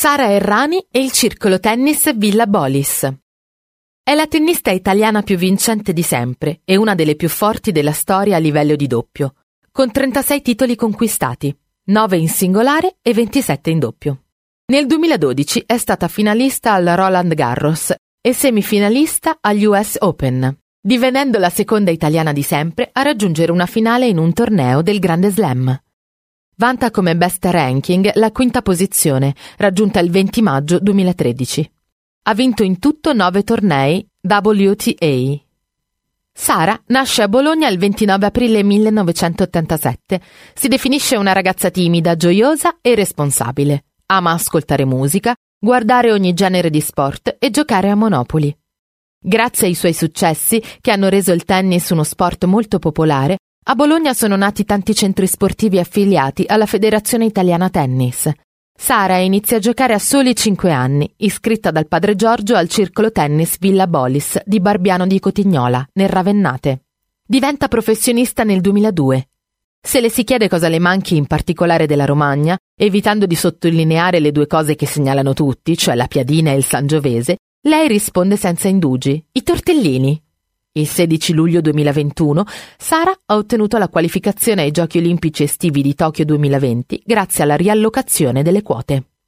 Sara Errani e il circolo tennis Villa Bolis. È la tennista italiana più vincente di sempre e una delle più forti della storia a livello di doppio, con 36 titoli conquistati, 9 in singolare e 27 in doppio. Nel 2012 è stata finalista al Roland Garros e semifinalista agli US Open, divenendo la seconda italiana di sempre a raggiungere una finale in un torneo del Grande Slam. Vanta come best ranking la quinta posizione, raggiunta il 20 maggio 2013. Ha vinto in tutto nove tornei WTA. Sara nasce a Bologna il 29 aprile 1987. Si definisce una ragazza timida, gioiosa e responsabile. Ama ascoltare musica, guardare ogni genere di sport e giocare a Monopoli. Grazie ai suoi successi, che hanno reso il tennis uno sport molto popolare, a Bologna sono nati tanti centri sportivi affiliati alla Federazione Italiana Tennis. Sara inizia a giocare a soli 5 anni, iscritta dal padre Giorgio al circolo tennis Villa Bolis di Barbiano di Cotignola, nel Ravennate. Diventa professionista nel 2002. Se le si chiede cosa le manchi in particolare della Romagna, evitando di sottolineare le due cose che segnalano tutti, cioè la piadina e il sangiovese, lei risponde senza indugi: i tortellini. Il 16 luglio 2021 Sara ha ottenuto la qualificazione ai Giochi olimpici estivi di Tokyo 2020 grazie alla riallocazione delle quote.